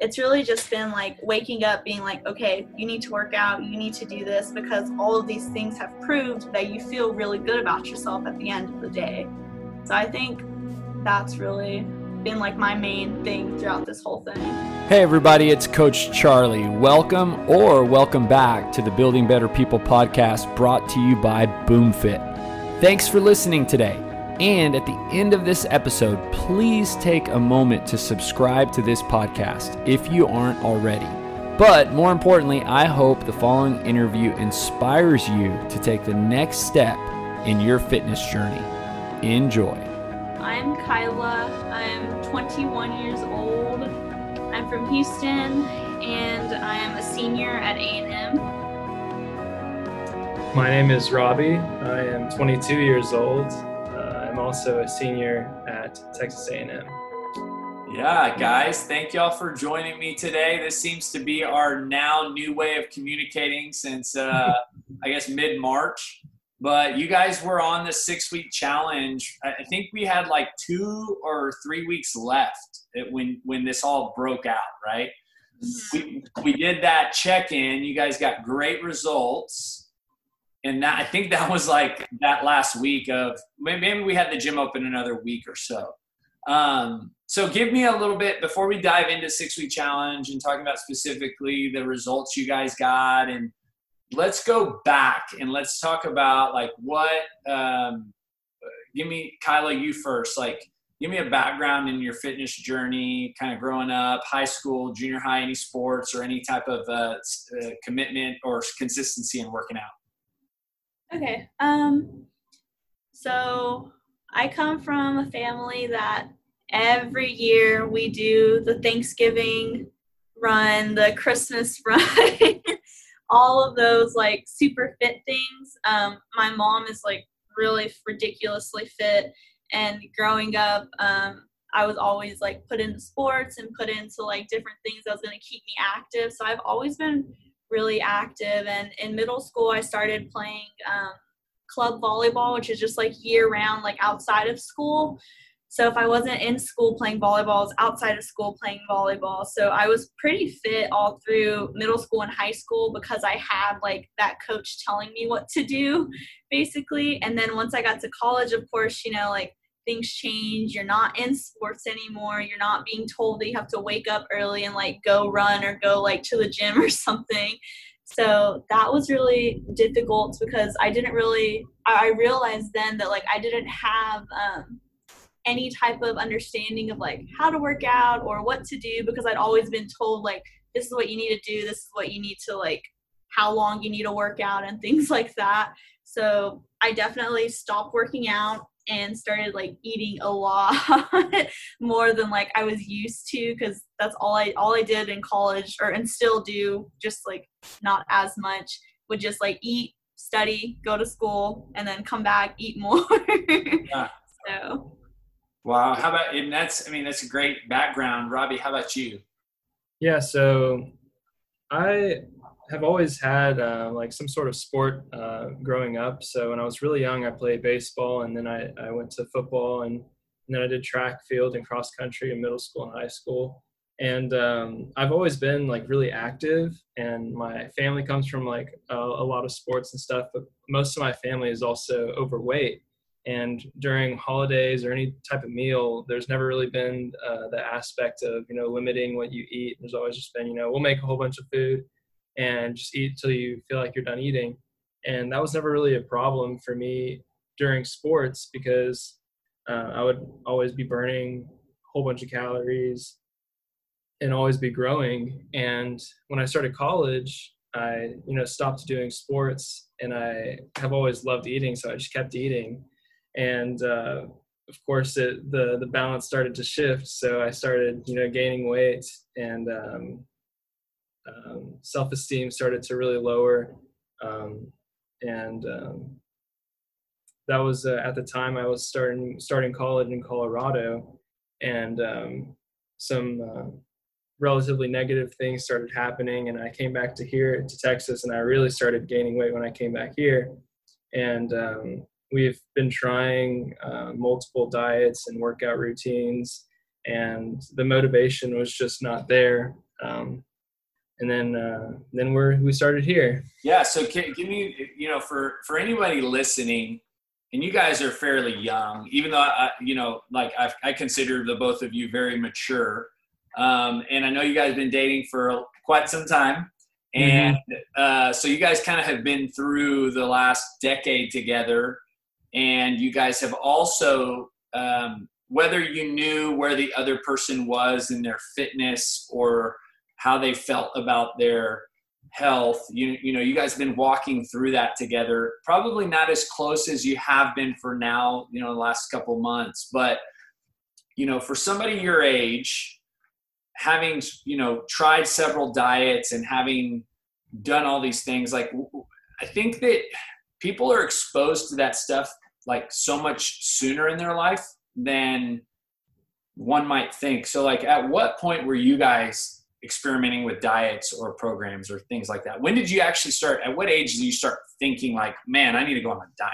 it's really just been like waking up being like okay you need to work out you need to do this because all of these things have proved that you feel really good about yourself at the end of the day. So i think that's really been like my main thing throughout this whole thing. Hey everybody it's coach charlie. Welcome or welcome back to the building better people podcast brought to you by boomfit. Thanks for listening today and at the end of this episode, please take a moment to subscribe to this podcast if you aren't already. But more importantly, I hope the following interview inspires you to take the next step in your fitness journey. Enjoy. I'm Kyla. I'm 21 years old. I'm from Houston and I am a senior at A&M. My name is Robbie. I am 22 years old. I'm also a senior at Texas A&M. Yeah, guys, thank y'all for joining me today. This seems to be our now new way of communicating since uh, I guess mid March. But you guys were on the six week challenge. I think we had like two or three weeks left when when this all broke out, right? We we did that check in. You guys got great results and that I think that was like that last week of maybe we had the gym open another week or so. Um, so give me a little bit before we dive into six week challenge and talking about specifically the results you guys got and let's go back and let's talk about like what um, give me Kyla you first like give me a background in your fitness journey kind of growing up high school junior high any sports or any type of uh, uh, commitment or consistency in working out Okay. Um so I come from a family that every year we do the Thanksgiving run, the Christmas run, all of those like super fit things. Um my mom is like really ridiculously fit and growing up um I was always like put into sports and put into like different things that was going to keep me active. So I've always been really active. And in middle school, I started playing um, club volleyball, which is just like year round, like outside of school. So if I wasn't in school playing volleyball, I was outside of school playing volleyball. So I was pretty fit all through middle school and high school because I had like that coach telling me what to do, basically. And then once I got to college, of course, you know, like things change. You're not in sports anymore. You're not being told that you have to wake up early and like go run or go like to the gym or something. So that was really difficult because I didn't really, I realized then that like I didn't have um, any type of understanding of like how to work out or what to do because I'd always been told like this is what you need to do, this is what you need to like, how long you need to work out and things like that. So I definitely stopped working out and started like eating a lot more than like I was used to because that's all I all I did in college or and still do just like not as much would just like eat study go to school and then come back eat more. Yeah. so. Wow how about and that's I mean that's a great background. Robbie how about you? Yeah so I have always had uh, like some sort of sport uh, growing up. So when I was really young, I played baseball, and then I, I went to football, and, and then I did track, field, and cross country in middle school and high school. And um, I've always been like really active, and my family comes from like a, a lot of sports and stuff. But most of my family is also overweight. And during holidays or any type of meal, there's never really been uh, the aspect of you know limiting what you eat. There's always just been you know we'll make a whole bunch of food and just eat till you feel like you're done eating. And that was never really a problem for me during sports because uh, I would always be burning a whole bunch of calories and always be growing. And when I started college, I you know stopped doing sports and I have always loved eating, so I just kept eating. And uh, of course, it, the the balance started to shift, so I started you know gaining weight and um, um, self-esteem started to really lower um, and um, that was uh, at the time i was starting starting college in colorado and um, some uh, relatively negative things started happening and i came back to here to texas and i really started gaining weight when i came back here and um, we've been trying uh, multiple diets and workout routines and the motivation was just not there Um, and then uh, then we're we started here. Yeah. So can, give me you know for for anybody listening, and you guys are fairly young, even though I you know like I, I consider the both of you very mature, um, and I know you guys have been dating for quite some time. And mm-hmm. uh, so you guys kind of have been through the last decade together, and you guys have also, um, whether you knew where the other person was in their fitness or how they felt about their health. You you know you guys have been walking through that together. Probably not as close as you have been for now you know the last couple months but you know for somebody your age having you know tried several diets and having done all these things like i think that people are exposed to that stuff like so much sooner in their life than one might think. So like at what point were you guys experimenting with diets or programs or things like that? When did you actually start? At what age did you start thinking like, man, I need to go on a diet?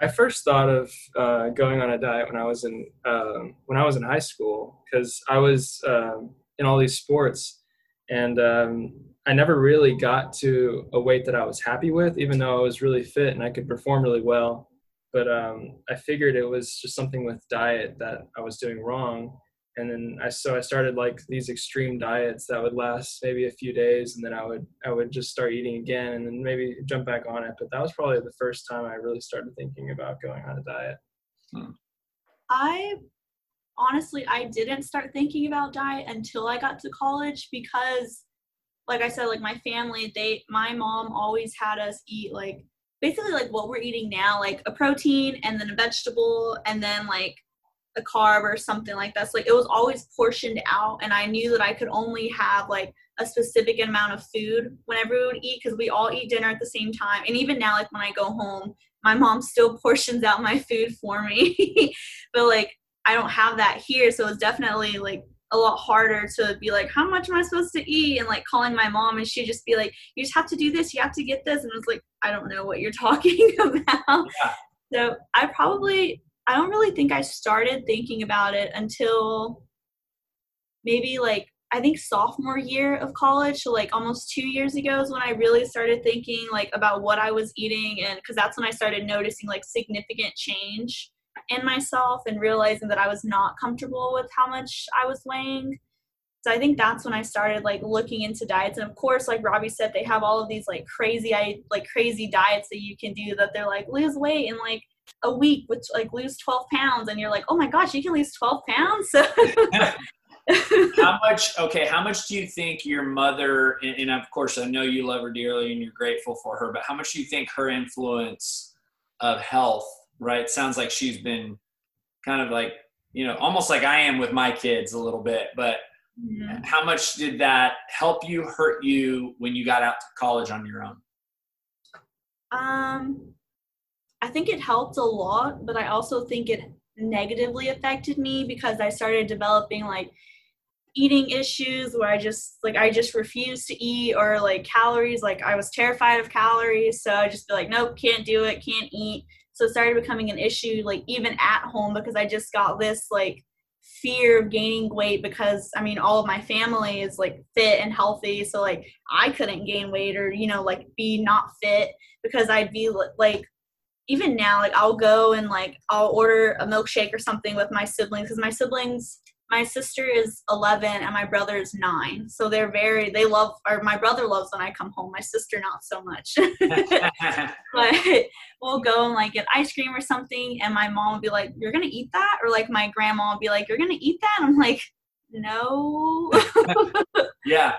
I first thought of uh, going on a diet when I was in um, when I was in high school because I was um, in all these sports, and um, I never really got to a weight that I was happy with, even though I was really fit and I could perform really well. But um, I figured it was just something with diet that I was doing wrong, and then I so I started like these extreme diets that would last maybe a few days, and then I would I would just start eating again, and then maybe jump back on it. But that was probably the first time I really started thinking about going on a diet. Hmm. I honestly I didn't start thinking about diet until I got to college because, like I said, like my family they my mom always had us eat like basically like what we're eating now, like a protein and then a vegetable and then like a carb or something like that. So like it was always portioned out and I knew that I could only have like a specific amount of food whenever we would eat because we all eat dinner at the same time. And even now, like when I go home, my mom still portions out my food for me. but like I don't have that here. So it's definitely like a lot harder to be like, how much am I supposed to eat? And like calling my mom and she'd just be like, you just have to do this, you have to get this. And it was like, I don't know what you're talking about. Yeah. So I probably I don't really think I started thinking about it until maybe like I think sophomore year of college, so like almost two years ago is when I really started thinking like about what I was eating, and because that's when I started noticing like significant change in myself and realizing that I was not comfortable with how much I was weighing. So I think that's when I started like looking into diets, and of course, like Robbie said, they have all of these like crazy, I like crazy diets that you can do that they're like lose weight and like a week which like lose 12 pounds and you're like oh my gosh you can lose 12 pounds? How much okay how much do you think your mother and, and, of course i know you love her dearly and you're grateful for her but how much do you think her influence of health right? Sounds like she's been kind of like you know almost like i am with my kids a little bit but mm-hmm. how much did that help you hurt you when you got out to college on your own? Um I think it helped a lot, but I also think it negatively affected me because I started developing like eating issues where I just like I just refused to eat or like calories like I was terrified of calories. So I just be like nope can't do it can't eat. So it started becoming an issue like even at home because I just got this like fear of gaining weight because I mean all of my family is like fit and healthy. So like I couldn't gain weight or you know like be not fit because I'd be like even now, like I'll go and like I'll order a milkshake or something with my siblings because my siblings, my sister is 11 and my brother is nine. So they're very, they love, or my brother loves when I come home. My sister, not so much. but we'll go and like get ice cream or something. And my mom will be like, You're going to eat that? Or like my grandma will be like, You're going to eat that? And I'm like, No. yeah.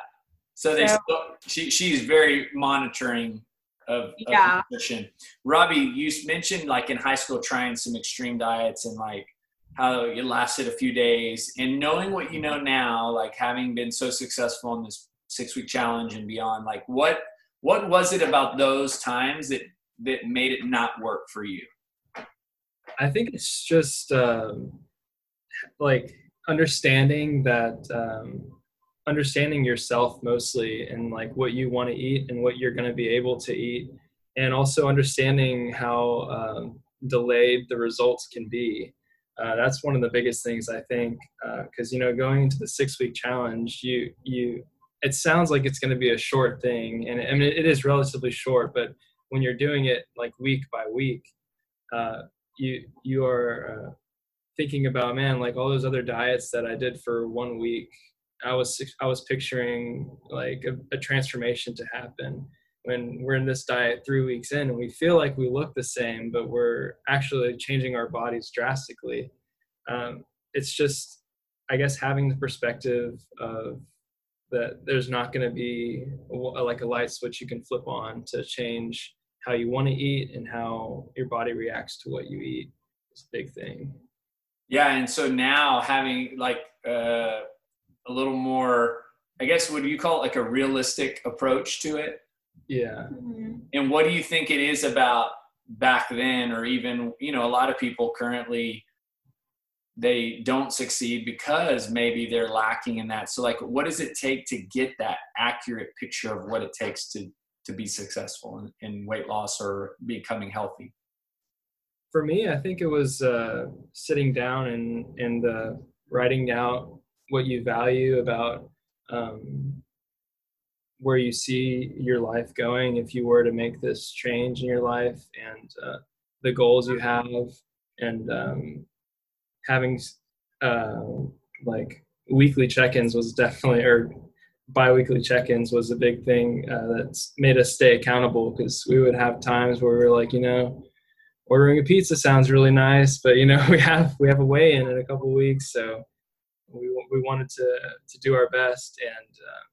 So they, so, she, she's very monitoring of, yeah. Of nutrition. Robbie, you mentioned like in high school trying some extreme diets and like how it lasted a few days and knowing what you know now, like having been so successful in this six week challenge and beyond, like what what was it about those times that that made it not work for you? I think it's just um, like understanding that um, understanding yourself mostly and like what you want to eat and what you're going to be able to eat and also understanding how um, delayed the results can be. Uh, that's one of the biggest things I think because uh, you know going into the six week challenge you you it sounds like it's going to be a short thing and I mean it is relatively short but when you're doing it like week by week uh, you you are uh, thinking about man like all those other diets that I did for one week I was I was picturing like a, a transformation to happen when we're in this diet three weeks in and we feel like we look the same, but we're actually changing our bodies drastically. Um, it's just, I guess, having the perspective of that there's not going to be a, like a light switch you can flip on to change how you want to eat and how your body reacts to what you eat is a big thing. Yeah, and so now having like uh, a little more, I guess, would you call it like a realistic approach to it? Yeah. Mm-hmm. And what do you think it is about back then, or even, you know, a lot of people currently, they don't succeed because maybe they're lacking in that. So, like, what does it take to get that accurate picture of what it takes to to be successful in, in weight loss or becoming healthy? For me, I think it was uh, sitting down and and uh, writing out what you value about um, where you see your life going if you were to make this change in your life and uh, the goals you have and um, having uh, like weekly check-ins was definitely or bi-weekly check-ins was a big thing uh, that's made us stay accountable because we would have times where we are like you know ordering a pizza sounds really nice but you know we have we have a weigh-in in a couple weeks so we, we wanted to to do our best and uh,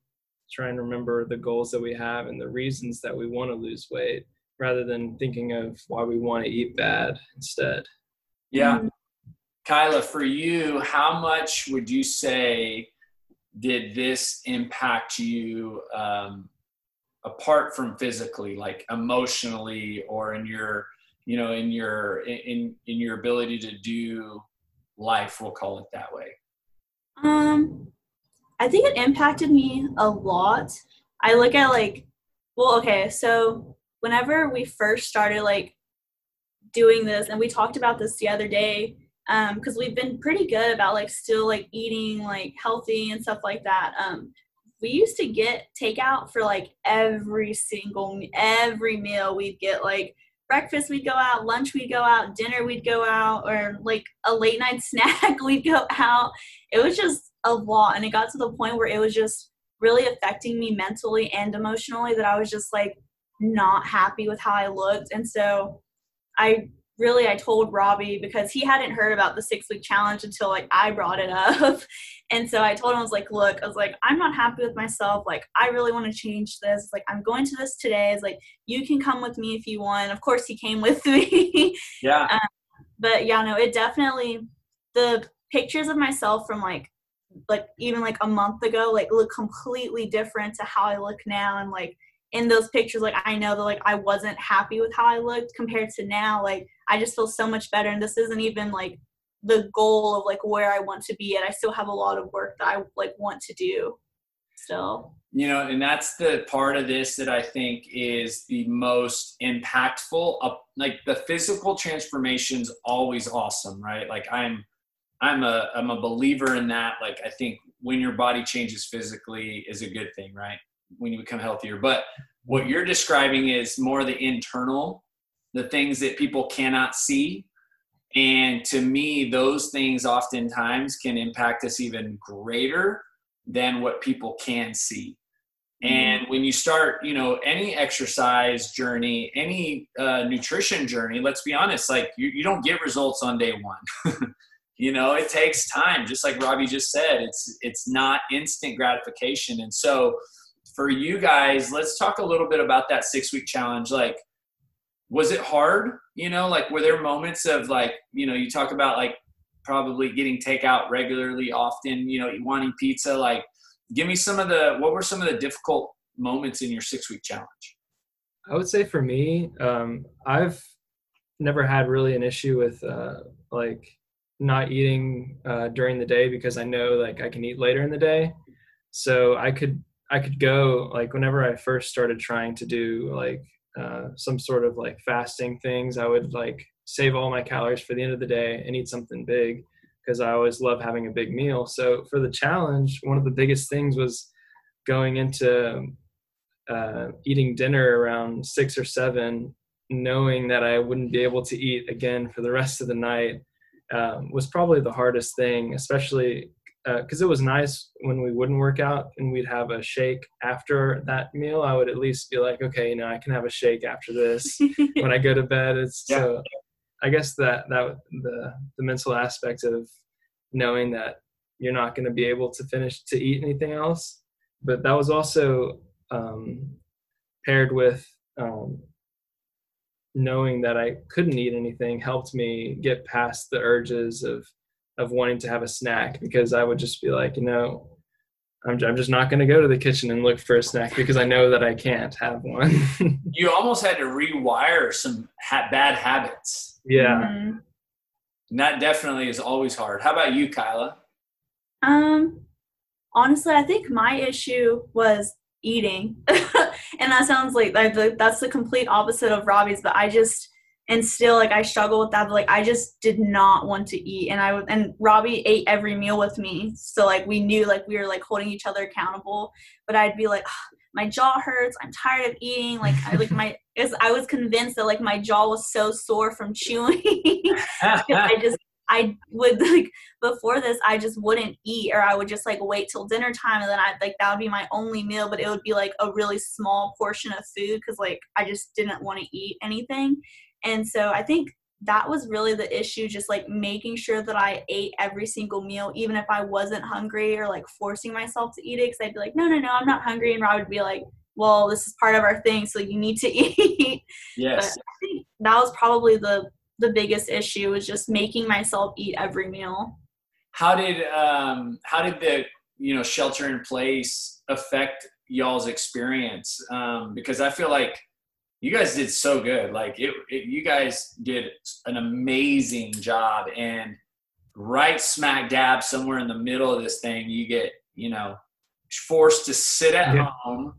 try and remember the goals that we have and the reasons that we want to lose weight rather than thinking of why we want to eat bad instead. Yeah. Mm-hmm. Kyla, for you, how much would you say did this impact you um, apart from physically, like emotionally, or in your, you know, in your in in your ability to do life? We'll call it that way. Um, I think it impacted me a lot. I look at like, well, okay, so whenever we first started like doing this, and we talked about this the other day, um, because we've been pretty good about like still like eating like healthy and stuff like that. Um, we used to get takeout for like every single every meal we'd get like breakfast we'd go out lunch we'd go out dinner we'd go out or like a late night snack we'd go out. It was just a lot and it got to the point where it was just really affecting me mentally and emotionally that I was just like not happy with how I looked. And so I really I told Robbie because he hadn't heard about the 6 week challenge until like I brought it up. And so I told him I was like look I was like I'm not happy with myself. Like I really want to change this. Like I'm going to this today. It's like you can come with me if you want. Of course he came with me. Yeah. Um, but yeah no it definitely the pictures of myself from like like even like a month ago like look completely different to how I look now. And like in those pictures like I know that like I wasn't happy with how I looked compared to now. Like I just feel so much better and this isn't even like the goal of like where I want to be at I still have a lot of work that I like want to do still you know and that's the part of this that I think is the most impactful uh, like the physical transformation's always awesome right like I'm I'm a I'm a believer in that. Like I think when your body changes physically is a good thing, right? When you become healthier. But what you're describing is more the internal, the things that people cannot see. And to me, those things oftentimes can impact us even greater than what people can see. And when you start, you know, any exercise journey, any uh, nutrition journey, let's be honest, like you, you don't get results on day one. you know it takes time just like robbie just said it's it's not instant gratification and so for you guys let's talk a little bit about that six week challenge like was it hard you know like were there moments of like you know you talk about like probably getting takeout regularly often you know wanting pizza like give me some of the what were some of the difficult moments in your six week challenge i would say for me um, i've never had really an issue with uh, like not eating uh, during the day because I know like I can eat later in the day. So I could I could go like whenever I first started trying to do like uh, some sort of like fasting things, I would like save all my calories for the end of the day and eat something big because I always love having a big meal. So for the challenge, one of the biggest things was going into uh, eating dinner around six or seven, knowing that I wouldn't be able to eat again for the rest of the night, um, was probably the hardest thing, especially because uh, it was nice when we wouldn't work out and we'd have a shake after that meal. I would at least be like, okay, you know, I can have a shake after this when I go to bed. It's yeah. so. I guess that that the the mental aspect of knowing that you're not going to be able to finish to eat anything else, but that was also um, paired with um, knowing that I couldn't eat anything helped me get past the urges of of wanting to have a snack because I would just be like, you know, I'm, I'm just not going to go to the kitchen and look for a snack because I know that I can't have one. you almost had to rewire some ha- bad habits. Yeah. Mm-hmm. And that definitely is always hard. How about you, Kyla? Um, honestly, I think my issue was eating, and that sounds like that's the complete opposite of Robbie's. But I just and still like I struggle with that. But like I just did not want to eat, and I and Robbie ate every meal with me, so like we knew like we were like holding each other accountable. But I'd be like, my jaw hurts. I'm tired of eating. Like I like my I was convinced that like my jaw was so sore from chewing. I just I would like before this I just wouldn't eat or I would just like wait till dinner time and then I'd like that would be my only meal but it would be like a really small portion of food cuz like I just didn't want to eat anything. And so I think that was really the issue just like making sure that i ate every single meal even if i wasn't hungry or like forcing myself to eat it because i'd be like no no no i'm not hungry and rob would be like well this is part of our thing so you need to eat. Yes. That was probably the the biggest issue was just making myself eat every meal. How did um how did the you know shelter in place affect y'all's experience? Um because i feel like you guys did so good. Like it, it, you guys did an amazing job. And right smack dab somewhere in the middle of this thing, you get, you know, forced to sit at yeah. home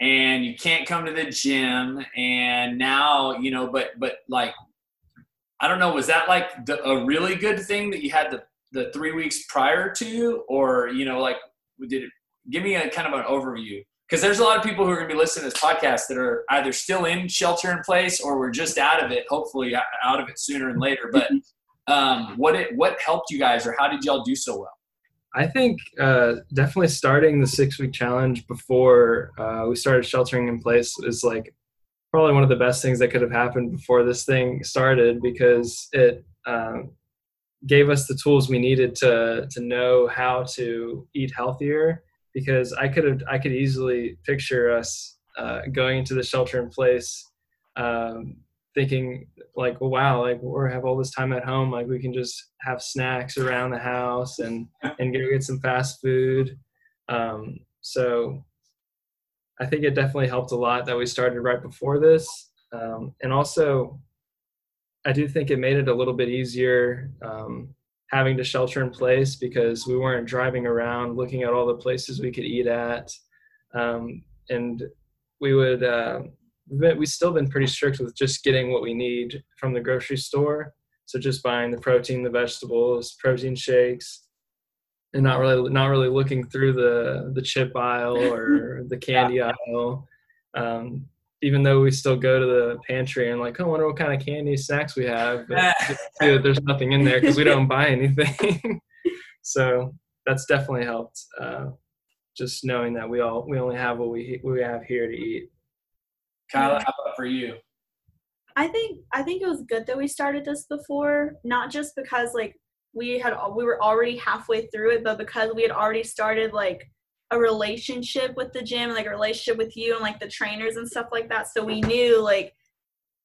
and you can't come to the gym. And now, you know, but, but like, I don't know, was that like the, a really good thing that you had the, the three weeks prior to, or, you know, like, did it, give me a kind of an overview because there's a lot of people who are going to be listening to this podcast that are either still in shelter in place or we're just out of it hopefully out of it sooner and later. But um, what it what helped you guys or how did y'all do so well? I think uh, definitely starting the six week challenge before uh, we started sheltering in place is like probably one of the best things that could have happened before this thing started because it um, gave us the tools we needed to to know how to eat healthier because I could have I could easily picture us uh, going into the shelter in place, um, thinking like, wow, like we have all this time at home, like we can just have snacks around the house and and go get some fast food. Um, so I think it definitely helped a lot that we started right before this, um, and also I do think it made it a little bit easier. Um, having to shelter in place because we weren't driving around looking at all the places we could eat at. Um, and we would, uh, we still been pretty strict with just getting what we need from the grocery store. So just buying the protein, the vegetables, protein shakes, and not really not really looking through the the chip aisle or the candy yeah. aisle. Um, even though we still go to the pantry and like, oh, I wonder what kind of candy snacks we have. But there's nothing in there because we don't buy anything. so that's definitely helped. Uh, just knowing that we all we only have what we we have here to eat. Kyla, how about for you? I think I think it was good that we started this before, not just because like we had we were already halfway through it, but because we had already started like a relationship with the gym, like a relationship with you and like the trainers and stuff like that. So we knew like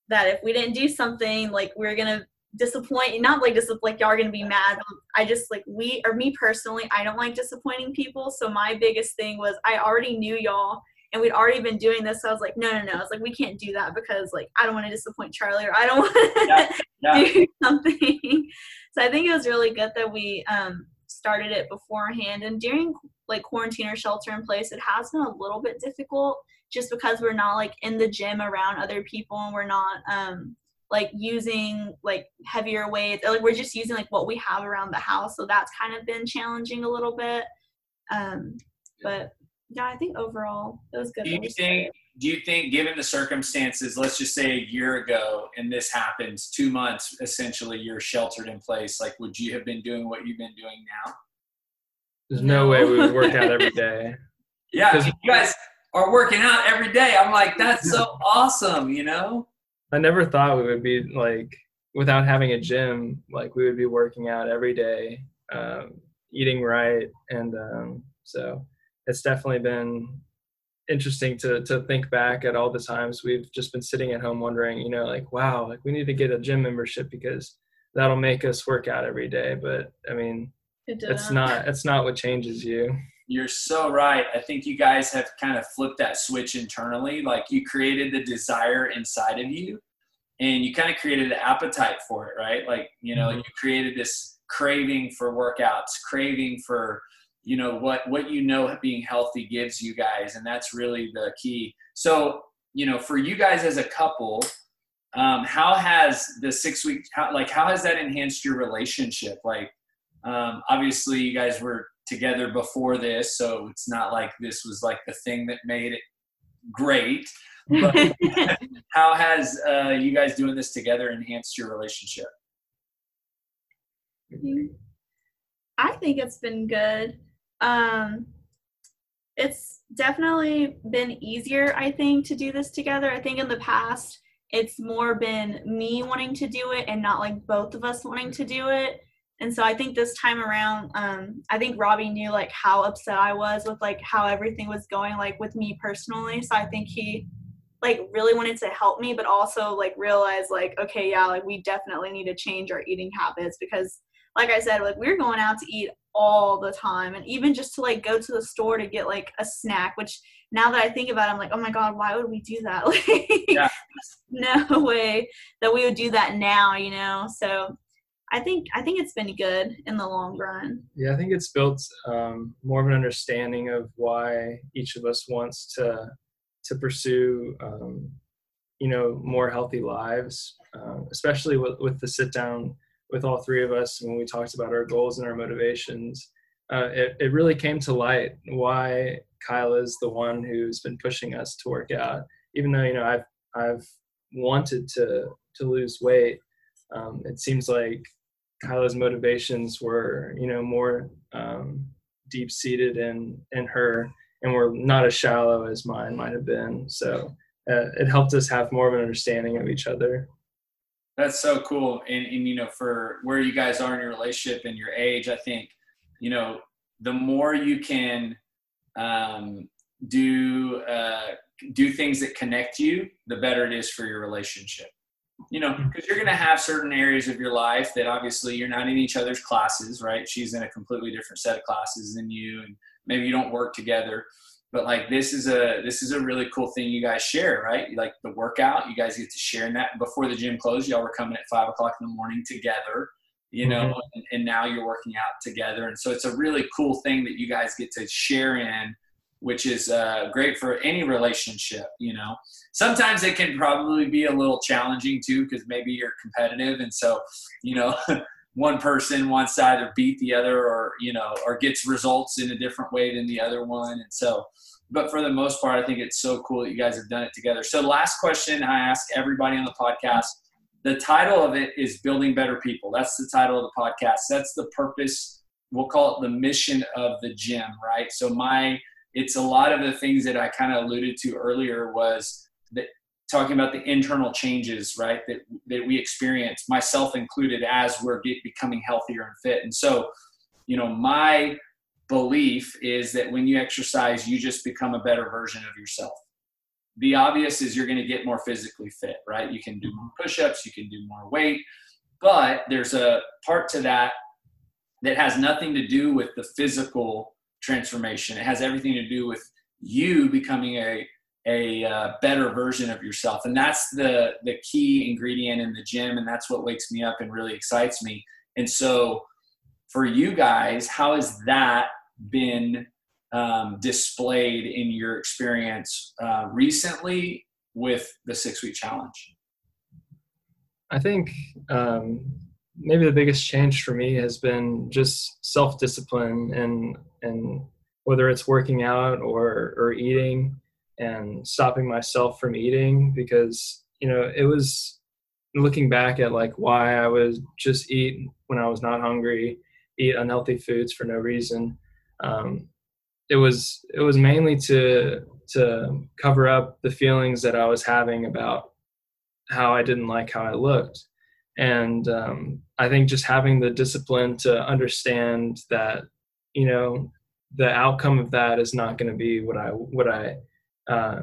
that if we didn't do something, like we are gonna disappoint not like disappoint like y'all are gonna be mad. I just like we or me personally, I don't like disappointing people. So my biggest thing was I already knew y'all and we'd already been doing this. So I was like, no, no, no. I was like, we can't do that because like I don't want to disappoint Charlie or I don't want to yeah, yeah. do something. so I think it was really good that we um started it beforehand and during like quarantine or shelter in place, it has been a little bit difficult just because we're not like in the gym around other people and we're not um like using like heavier weights or like we're just using like what we have around the house. So that's kind of been challenging a little bit. Um but yeah i think overall it was good do you think do you think given the circumstances let's just say a year ago and this happens two months essentially you're sheltered in place like would you have been doing what you've been doing now there's no, way we would work out every day yeah you guys are working out every day i'm like that's so awesome you know I never thought we would be like without having a gym, like we would be working out every day, um, eating right, and um, so it's definitely been interesting to to think back at all the times we've just been sitting at home wondering, you know, like wow, like we need to get a gym membership because that'll make us work out every day. But I mean, it it's not it's not what changes you. You're so right. I think you guys have kind of flipped that switch internally. Like you created the desire inside of you and you kind of created an appetite for it, right? Like, you know, mm-hmm. you created this craving for workouts, craving for, you know, what, what you know being healthy gives you guys. And that's really the key. So, you know, for you guys as a couple, um, how has the six week, how, like, how has that enhanced your relationship? Like, um, obviously you guys were together before this, so it's not like this was like the thing that made it great. But how has uh, you guys doing this together enhanced your relationship? I think it's been good. Um, it's definitely been easier, I think, to do this together. I think in the past, it's more been me wanting to do it and not like both of us wanting to do it and so i think this time around um, i think robbie knew like how upset i was with like how everything was going like with me personally. So i think he like really wanted to help me but also like realize like okay yeah like we definitely need to change our eating habits because like i said like we we're going out to eat all the time. And even just to like go to the store to get like a snack which now that i think about it i'm like oh my god why would we do that? Like yeah. no way that we would do that now you know? So I think I think it's been good in the long run. Yeah, I think it's built um, more of an understanding of why each of us wants to to pursue, um, you know, more healthy lives, uh, especially with, with the sit down with all three of us when we talked about our goals and our motivations. Uh, it, it really came to light why Kyla is the one who's been pushing us to work out. Even though you know I've I've wanted to to lose weight, um, it seems like Kyla's motivations were, you know, more um, deep seated in in her, and were not as shallow as mine might have been. So uh, it helped us have more of an understanding of each other. That's so cool, and and you know, for where you guys are in your relationship and your age, I think, you know, the more you can um, do uh, do things that connect you, the better it is for your relationship you know, because you're going to have certain areas of your life that obviously you're not in each other's classes, right? She's in a completely different set of classes than you, and maybe you don't work together. But like this is a this is a really cool thing you guys share, right? Like the workout, you guys get to share in that. Before the gym closed, y'all were coming at five o'clock in the morning together, you know, mm-hmm. and, and now you're working out together, and so it's a really cool thing that you guys get to share in which is uh, great for any relationship. You know, sometimes it can probably be a little challenging too because maybe you're competitive, and so you know. one person wants to either beat the other or you know or gets results in a different way than the other one and so but for the most part i think it's so cool that you guys have done it together so last question i ask everybody on the podcast the title of it is building better people that's the title of the podcast that's the purpose we'll call it the mission of the gym right so my it's a lot of the things that I kind of alluded to earlier was that talking about the internal changes, right, that, that we experience, myself included, as we're get, becoming healthier and fit. And so, you know, my belief is that when you exercise, you just become a better version of yourself. The obvious is you're going to get more physically fit, right? You can do more push ups, you can do more weight, but there's a part to that that has nothing to do with the physical transformation. It has everything to do with you becoming a a uh, better version of yourself, and that's the the key ingredient in the gym, and that's what wakes me up and really excites me. And so, for you guys, how has that been um, displayed in your experience uh, recently with the six week challenge? I think um, maybe the biggest change for me has been just self discipline and and whether it's working out or or eating and stopping myself from eating because you know it was looking back at like why I would just eat when I was not hungry, eat unhealthy foods for no reason. Um, it was it was mainly to to cover up the feelings that I was having about how I didn't like how I looked. And um, I think just having the discipline to understand that, you know, the outcome of that is not going to be what I what I uh,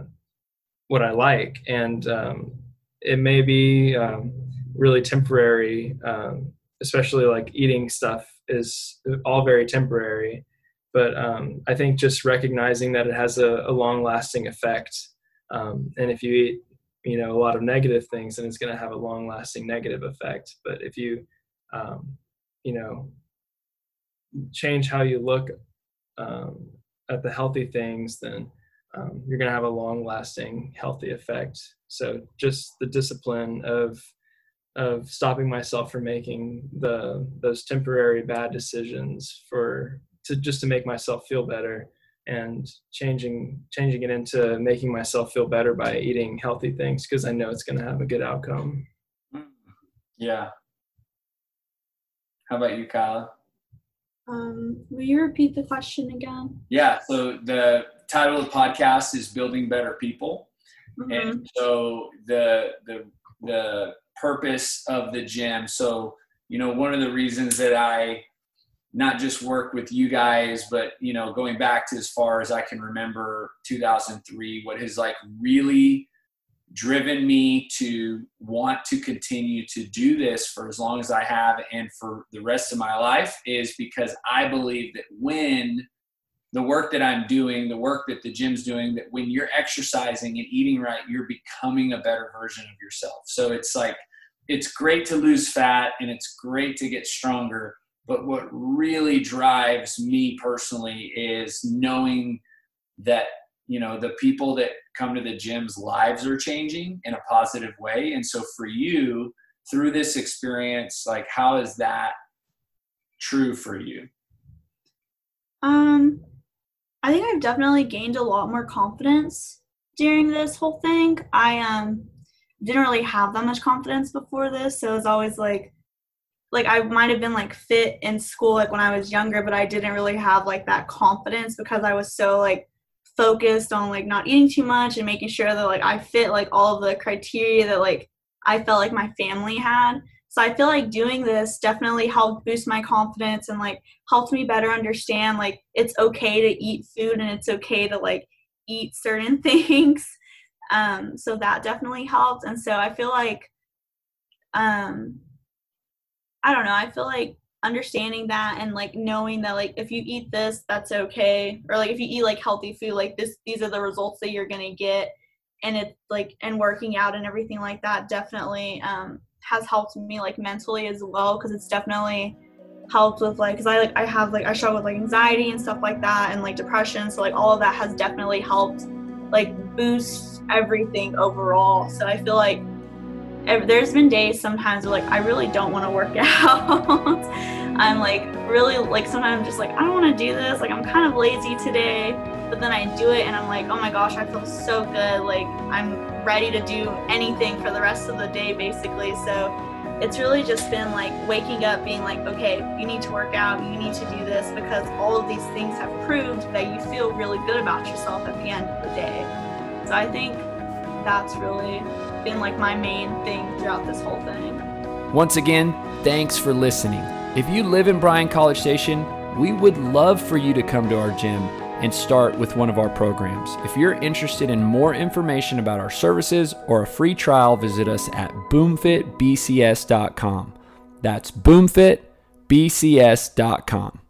what I like, and um, it may be um, really temporary. Um, especially like eating stuff is all very temporary, but um, I think just recognizing that it has a, a long lasting effect, um, and if you eat you know a lot of negative things, then it's going to have a long lasting negative effect. But if you um, you know change how you look um, at the healthy things, then um, you're going to have a long lasting healthy effect. So just the discipline of of stopping myself from making the those temporary bad decisions for to just to make myself feel better and changing changing it into making myself feel better by eating healthy things because I know it's going to have a good outcome. Yeah. How about you, Kyla? Um, will you repeat the question again? Yeah. So the title of the podcast is "Building Better People," mm-hmm. and so the the the purpose of the gym. So you know, one of the reasons that I not just work with you guys, but you know, going back to as far as I can remember, 2003, what has like really driven me to want to continue to do this for as long as I have and for the rest of my life is because I believe that when the work that I'm doing, the work that the gym's doing, that when you're exercising and eating right, you're becoming a better version of yourself. So it's like, it's great to lose fat and it's great to get stronger but what really drives me personally is knowing that, you know, the people that come to the gyms lives are changing in a positive way. And so for you, through this experience, like how is that true for you? Um, I think I've definitely gained a lot more confidence during this whole thing. I um didn't really have that much confidence before this, so it was always like like I might have been like fit in school like when I was younger, but I didn't really have like that confidence because I was so like focused on like not eating too much and making sure that like I fit like all the criteria that like I felt like my family had. So I feel like doing this definitely helped boost my confidence and like helped me better understand like it's okay to eat food and it's okay to like eat certain things. Um so that definitely helped and so I feel like um I don't know. I feel like understanding that and like knowing that like if you eat this that's okay or like if you eat like healthy food like this these are the results that you're gonna get and it's like and working out and everything like that definitely um has helped me like mentally as well because it's definitely helped with like because i like i have like i struggle with like anxiety and stuff like that and like depression so like all of that has definitely helped like boost everything overall so i feel like there's been days sometimes where like I really don't want to work out. I'm like really like sometimes I'm just like I don't want to do this. Like I'm kind of lazy today, but then I do it and I'm like, oh my gosh, I feel so good. Like I'm ready to do anything for the rest of the day basically. So it's really just been like waking up being like, okay, you need to work out, you need to do this because all of these things have proved that you feel really good about yourself at the end of the day. So I think that's really been like my main thing throughout this whole thing. Once again, thanks for listening. If you live in Bryan College Station, we would love for you to come to our gym and start with one of our programs. If you're interested in more information about our services or a free trial, visit us at boomfitbcs.com. That's boomfitbcs.com.